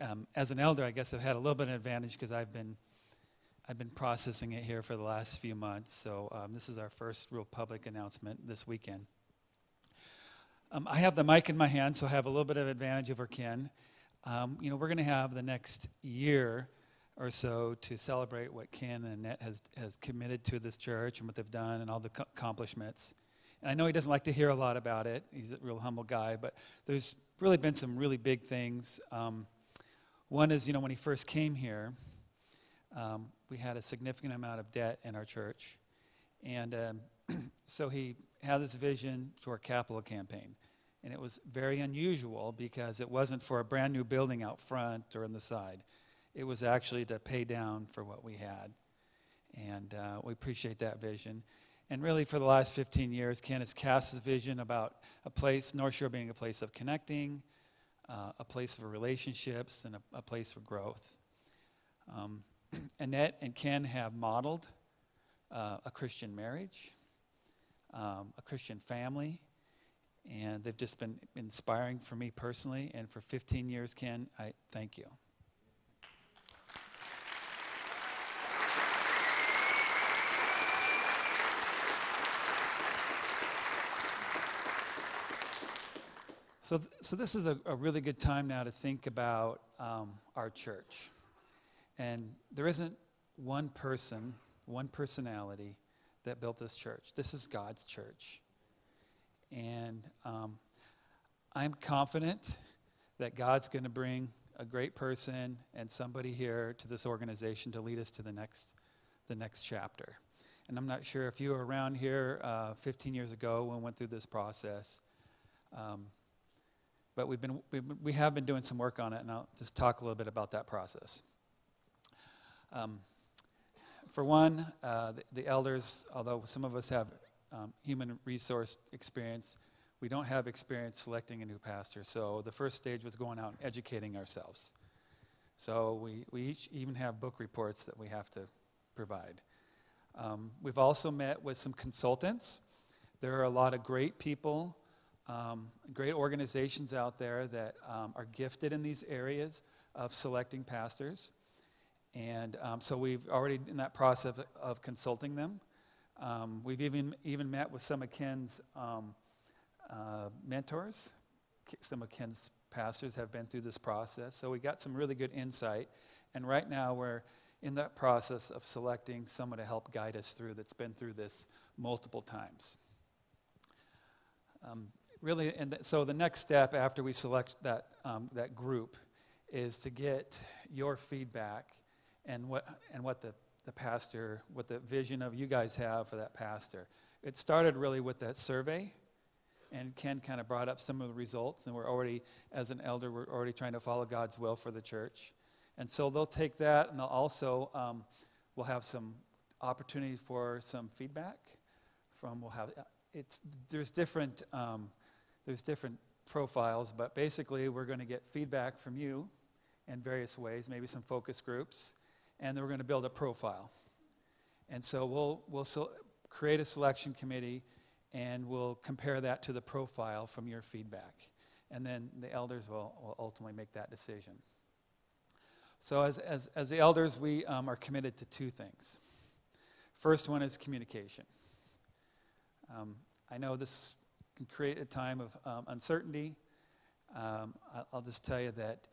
Um, as an elder, I guess I've had a little bit of advantage because I've been I've been processing it here for the last few months. So um, this is our first real public announcement this weekend. Um, I have the mic in my hand, so I have a little bit of advantage over Ken. Um, you know, we're going to have the next year or so to celebrate what Ken and Annette has, has committed to this church and what they've done and all the co- accomplishments. And I know he doesn't like to hear a lot about it. He's a real humble guy, but there's really been some really big things. Um, one is, you know, when he first came here, um, we had a significant amount of debt in our church. And um, [clears throat] so he had this vision for a capital campaign. And it was very unusual because it wasn't for a brand new building out front or on the side. It was actually to pay down for what we had. And uh, we appreciate that vision. And really, for the last 15 years, Ken has cast his vision about a place, North Shore being a place of connecting, uh, a place for relationships, and a, a place for growth. Um, [clears throat] Annette and Ken have modeled uh, a Christian marriage, um, a Christian family, and they've just been inspiring for me personally. And for 15 years, Ken, I thank you. So, th- so this is a, a, really good time now to think about um, our church. And there isn't one person, one personality that built this church. This is God's church. And um, I'm confident that God's going to bring a great person and somebody here to this organization to lead us to the next, the next chapter. And I'm not sure if you were around here uh, 15 years ago when we went through this process. Um, but we've been, we've, we have been doing some work on it, and I'll just talk a little bit about that process. Um, for one, uh, the, the, elders, although some of us have um, human resource experience, we don't have experience selecting a new pastor. So the first stage was going out and educating ourselves. So we, we each even have book reports that we have to provide. Um, we've also met with some consultants. There are a lot of great people, um, great organizations out there that um, are gifted in these areas of selecting pastors. And um, so we've already in that process of, consulting them. Um, we've even, even met with some of Ken's um, uh, mentors. Some of Ken's pastors have been through this process. So we got some really good insight. And right now we're in that process of selecting someone to help guide us through that's been through this multiple times. Um, really, and th- so the next step after we select that, um, that group is to get your feedback and what, and what the, the pastor, what the vision of you guys have for that pastor. It started really with that survey, and Ken kind of brought up some of the results, and we're already, as an elder, we're already trying to follow God's will for the church. And so they'll take that, and they'll also, um, we'll have some opportunity for some feedback from, we'll have, it's, there's different, um, there's different profiles, but basically we're going to get feedback from you in various ways, maybe some focus groups and then we're going to build a profile. And so we'll, we'll so create a selection committee and we'll compare that to the profile from your feedback. And then the elders will, will ultimately make that decision. So, as, as, as the elders, we um, are committed to two things. First one is communication. Um, I know this can create a time of um, uncertainty. Um, I'll just tell you that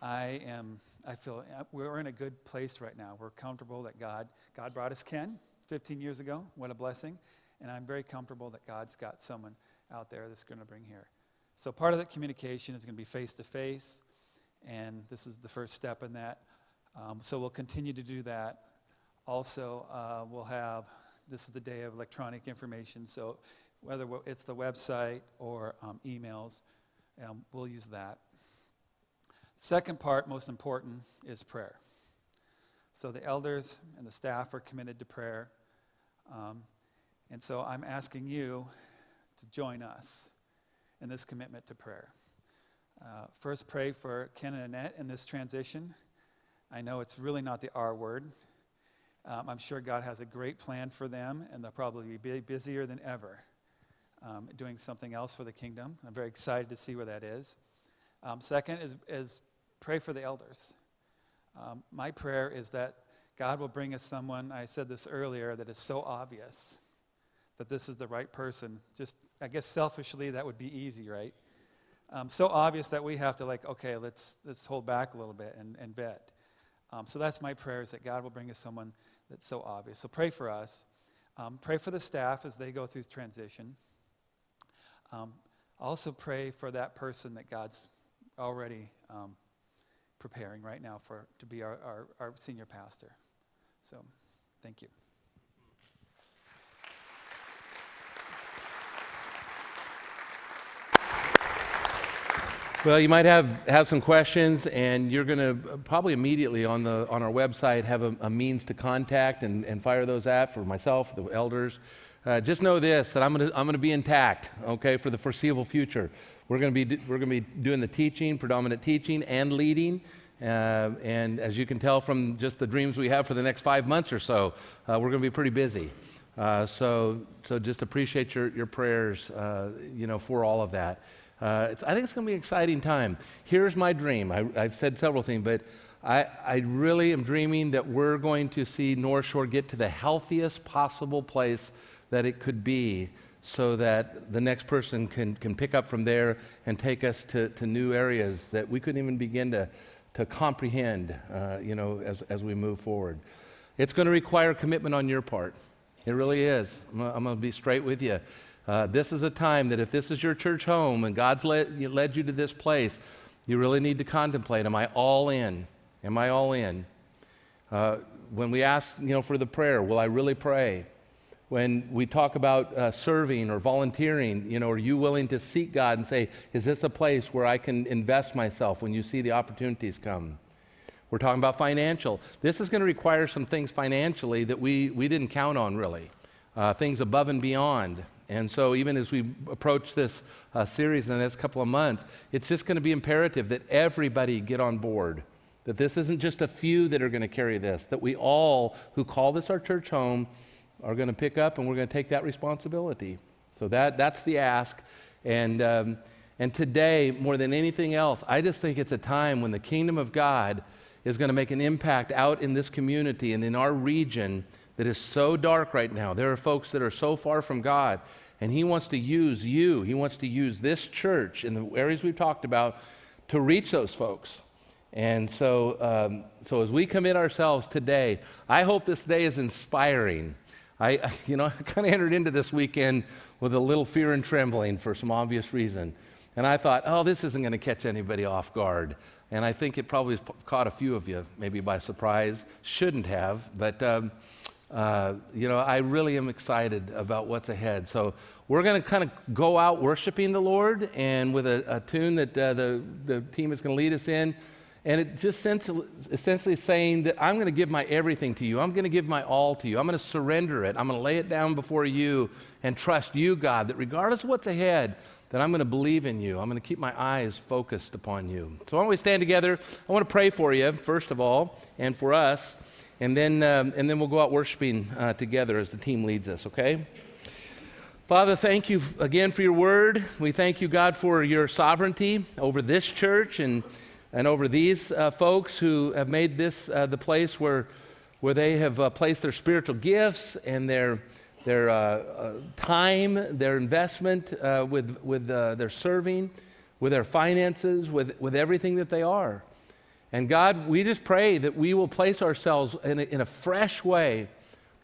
I am, I feel uh, we're in a good place right now. We're comfortable that God, God brought us Ken 15 years ago. What a blessing. And I'm very comfortable that God's got someone out there that's going to bring here. So part of that communication is going to be face to face, and this is the first step in that. Um, so we'll continue to do that. Also, uh, we'll have this is the day of electronic information. So whether it's the website or um, emails, um, we'll use that. Second part, most important, is prayer. So the elders and the staff are committed to prayer. Um, and so I'm asking you to join us in this commitment to prayer. Uh, first, pray for Ken and Annette in this transition. I know it's really not the R word. Um, I'm sure God has a great plan for them, and they'll probably be busier than ever. Um, doing something else for the kingdom. I'm very excited to see where that is. Um, second is, is pray for the elders. Um, my prayer is that God will bring us someone, I said this earlier, that is so obvious that this is the right person. Just, I guess selfishly, that would be easy, right? Um, so obvious that we have to, like, okay, let's, let's hold back a little bit and, and bet. Um, so that's my prayer is that God will bring us someone that's so obvious. So pray for us. Um, pray for the staff as they go through transition. Um, also pray for that person that God's already um, preparing right now for to be our, our, our senior pastor. So, thank you. Well, you might have, have some questions, and you're going to probably immediately on, the, on our website have a, a means to contact and, and fire those at for myself, the elders. Uh, just know this that I'm going to I'm gonna be intact, okay, for the foreseeable future. We're going to be, doing the teaching, predominant teaching, and leading. Uh, and as you can tell from just the dreams we have for the next five months or so, uh, we're going to be pretty busy. Uh, so, so just appreciate your, your prayers, uh, you know, for all of that. Uh, I think it's going to be an exciting time. Here's my dream. I, have said several things, but I, I really am dreaming that we're going to see North Shore get to the healthiest possible place that it could be so that the next person can, can pick up from there and take us to, to new areas that we couldn't even begin to, to comprehend, uh, you know, as, as we move forward. It's going to require commitment on your part. It really is. I'm, going to be straight with you. Uh, this is a time that if this is your church home and God's led, led you to this place, you really need to contemplate Am I all in? Am I all in? Uh, when we ask, you know, for the prayer, will I really pray? When we talk about uh, serving or volunteering, you know, are you willing to seek God and say, is this a place where I can invest myself when you see the opportunities come? We're talking about financial. This is going to require some things financially that we, we didn't count on really, uh, things above and beyond. And so, even as we approach this uh, series in the next couple of months, it's just going to be imperative that everybody get on board. That this isn't just a few that are going to carry this, that we all who call this our church home are going to pick up and we're going to take that responsibility. So that, that's the ask. And, um, and today, more than anything else, I just think it's a time when the kingdom of God is going to make an impact out in this community and in our region that is so dark right now. There are folks that are so far from God, and He wants to use you, He wants to use this church in the areas we've talked about to reach those folks. And so, um, so as we commit ourselves today, I hope this day is inspiring. I, [laughs] you know, I kind of entered into this weekend with a little fear and trembling for some obvious reason. And I thought, oh, this isn't going to catch anybody off guard. And I think it probably caught a few of you, maybe by surprise. Shouldn't have, but um, uh, you know, I really am excited about what's ahead. So we're going to kind of go out worshiping the Lord, and with a, a tune that uh, the the team is going to lead us in. And it just essentially saying that I'm going to give my everything to you. I'm going to give my all to you. I'm going to surrender it. I'm going to lay it down before you and trust you, God, that regardless of what's ahead, that I'm going to believe in you. I'm going to keep my eyes focused upon you. So why don't we stand together? I want to pray for you, first of all, and for us. And then, um, and then we'll go out worshiping uh, together as the team leads us, okay? Father, thank you again for your word. We thank you, God, for your sovereignty over this church and and over these uh, folks who have made this uh, the place where, where they have uh, placed their spiritual gifts and their, their uh, uh, time, their investment uh, with, with their serving, with their finances, with, with everything that they are. And God, we just pray that we will place ourselves in a, in a fresh way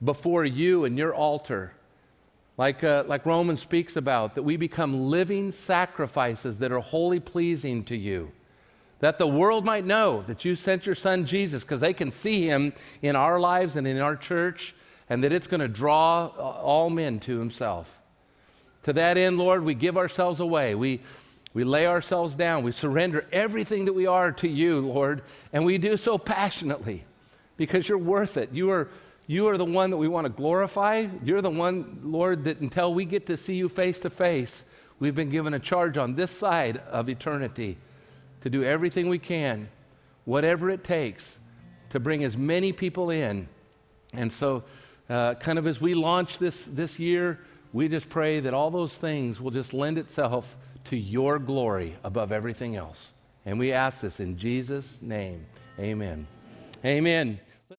before you and your altar. Like, like Romans speaks about, that we become living sacrifices that are wholly pleasing to you that the world might know that you sent your son Jesus because they can see him in our lives and in our church, and that it's going to draw uh, all men to himself. To that end, Lord, we give ourselves away. We, we lay ourselves down. We surrender everything that we are to you, Lord, and we do so passionately because you're worth it. You are, you are the one that we want to glorify. You're the one, Lord, that until we get to see you face to face, we've been given a charge on this side of eternity to do everything we can, whatever it takes, to bring as many people in. And so, uh, kind of as we launch this, this year, we just pray that all those things will just lend itself to your glory above everything else. And we ask this in Jesus' name. Amen. Amen.